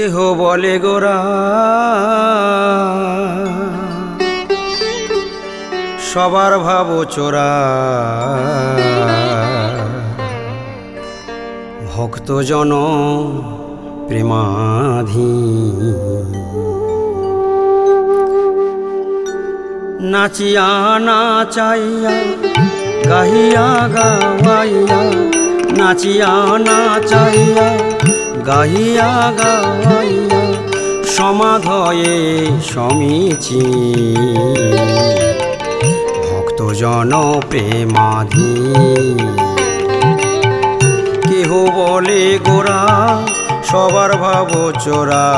কেহ বলে গোরা সবার ভাব চোরা। ভক্তজন প্রেমাধী। নাচিয়া নাচাইয়া গাহিয়া গাওয়াইয়া নাচিয়া নাচাইয়া গাহিয়া গাওয়াইয়া সমাধয়ে সমীচি। ভক্তজন প্রেমাধী। কেহ বলে গোরা সবার ভাব চোরা।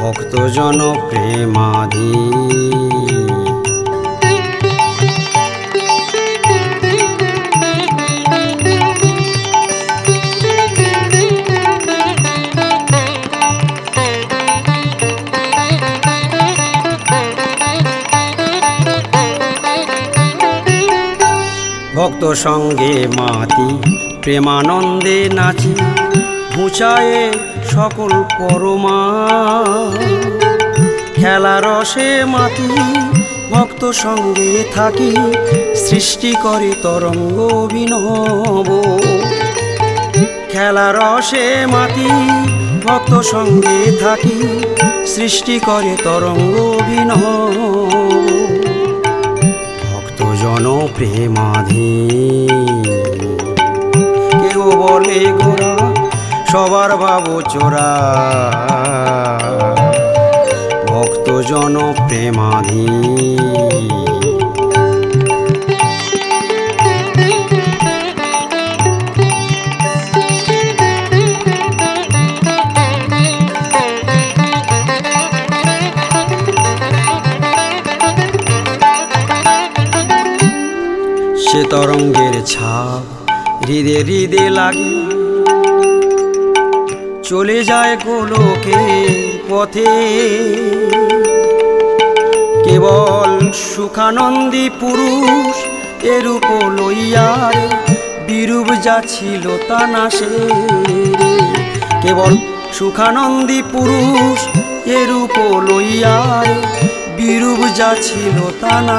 ভক্তজন প্রেমাধী। ভক্ত সঙ্গে মাতি, প্রেমানন্দে নাচি, ঘুচায়ে সকল পরমা। খেলা রসে মাতি, ভক্ত সঙ্গে থাকি, সৃষ্টি করে তরঙ্গ বিনব। খেলা রসে মাতি, ভক্ত সঙ্গে থাকি, সৃষ্টি করে তরঙ্গ বিনব। ভক্তজন প্রেমাধী কেউ বলে গোরা সবার বাবু চোরা। ভক্তজন প্রেমাধী তরঙ্গের ছাপ। হৃদে হৃদে লাগে। চলে যায় গোলকে পথে। কেবল সুখানন্দী পুরুষ এরূপ লইয়ার বিরূপ যা ছিল তা না সে কেবল সুখানন্দী পুরুষ এরূপ লইয়ার বিরূপ যা ছিল তা না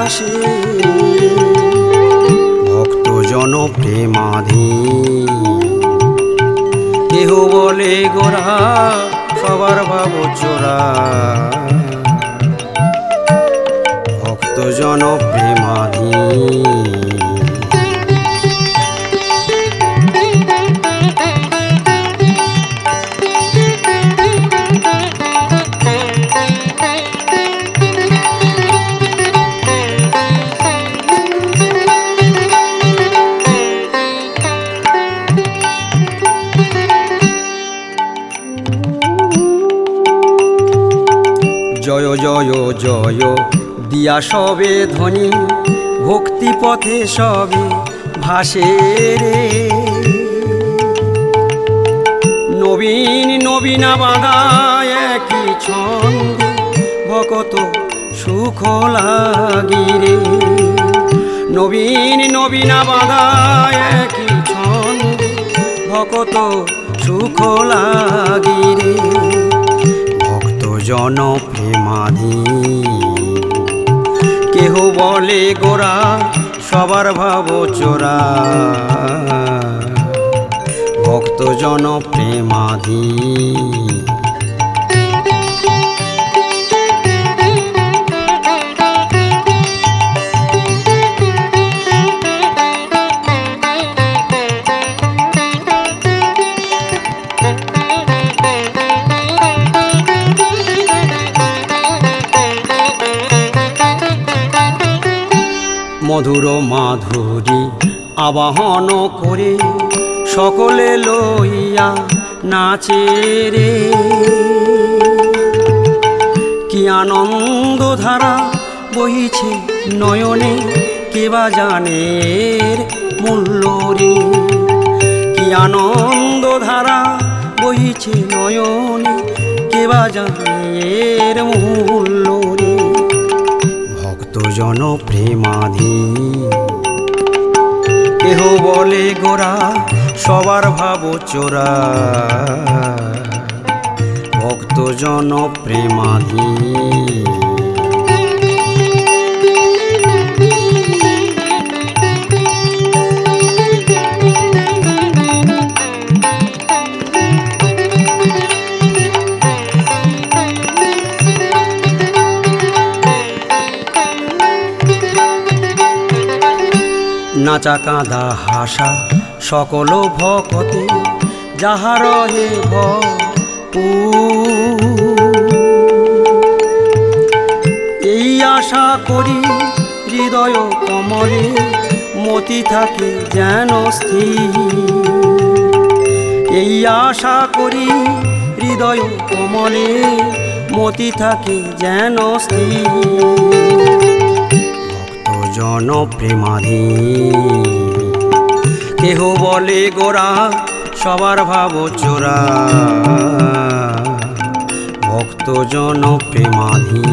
প্রেমাধী কেহ বলে গোরা সবার ভাব চোরা। ভক্তজন প্রেমাধী জয় জয় জয়। দিয়া সবে ধ্বনি ভক্তি পথে সবে ভাসে রে। নবীন, নবীনা বাঁধা একই ছন্দে, ভকত সুখ লাগি রে। নবীন, নবীনা বাঁধা একই ছন্দে, ভকত সুখ লাগি রে প্রেমাধি কেহ বলে গোরা সবার ভাব চোরা। ভক্তজন প্রেমাধী মধুর মাধুরী আবাহন করে সকলে লইয়া নাচে রে। কি আনন্দ ধারা বহিছে নয়নে কেবা জানের মূল্য রে। কি আনন্দ ধারা বহিছে নয়নে কেবা জানের মূল্য ভক্তজন প্রেমাধী কেহ বলে গোরা সবার ভাব চোরা। ভক্তজন প্রেমাধী নাচা কাঁদা হাসা সকল ভকতে যাহার হে এই আশা করি হৃদয় কমলে মতি থাকে যেন স্থির। এই আশা করি হৃদয় কমলে মতি থাকে যেন স্থির। জন কেহ বলে গোরা সবার ভাব চোরা। ভক্তজন প্রেমাধী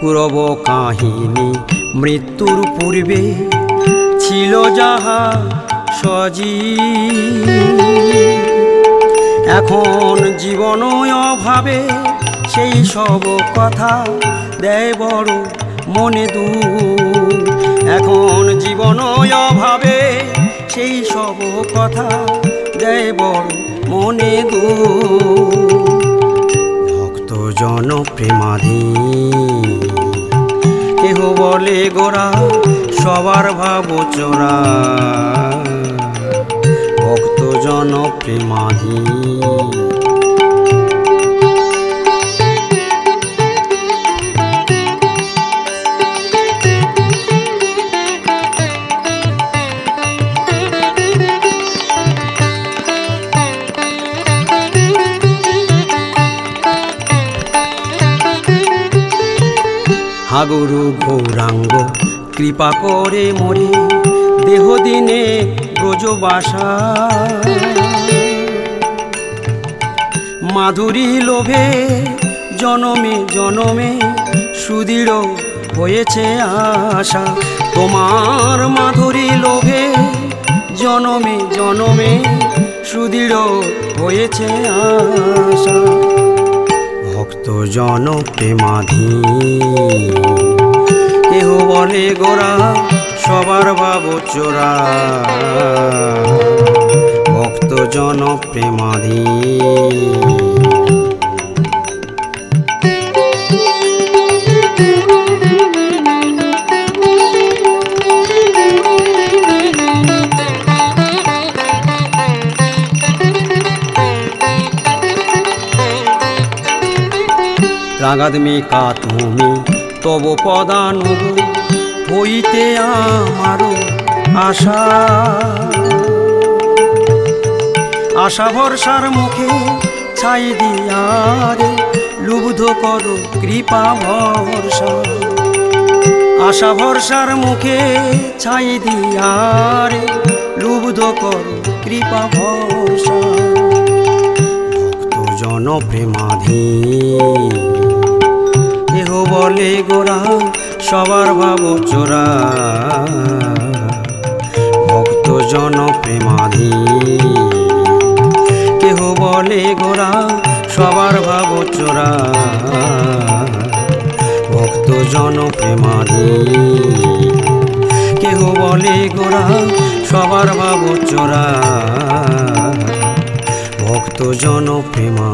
পূরব কাহিনী। মৃত্যুর পূর্বে ছিল যাহা সজী এখন জীবন অভাবে সেই সব কথা দেয় বড় মনে দু এখন জীবন অভাবে সেই সব কথা দেয় বড় মনে দু ভক্তজন প্রেমাধী কেহ বলে গোরা সবার ভাব চোরা। ভক্তজন প্রেমাধী হাগুরু গৌরাঙ্গ কৃপা করে মরে, দেহ দিনে ব্রজবাসা মাধুরী লোভে জনমে জনমে সুদৃঢ় হয়েছে আশা। তোমার মাধুরী লোভে জনমে জনমে সুদৃঢ় হয়েছে আশা। ভক্তজন প্রেমাধী কেহ বলে গোরা সবার ভাব চোরা। ভক্ত প্রেমাধী রাগাদমিকা তুমি? তব পদানুগ হইতে আমারও আশা। আশা ভরসার মুখে ছাই দিয়ারে লুব্ধ করো কৃপা ভরসা। আশা ভরসার মুখে ছাই দিয়ারে লুব্ধ করো কৃপা ভরসা। জন প্রেমাধী বলে গোরা, সবার ভাব চোরা ভক্ত জন প্রেমাধী কেহ বলে গোরা, সবার ভাব চোরা ভক্ত জন কেহ বলে গোরা, সবার ভাব চোরা ভক্ত জন প্রেমা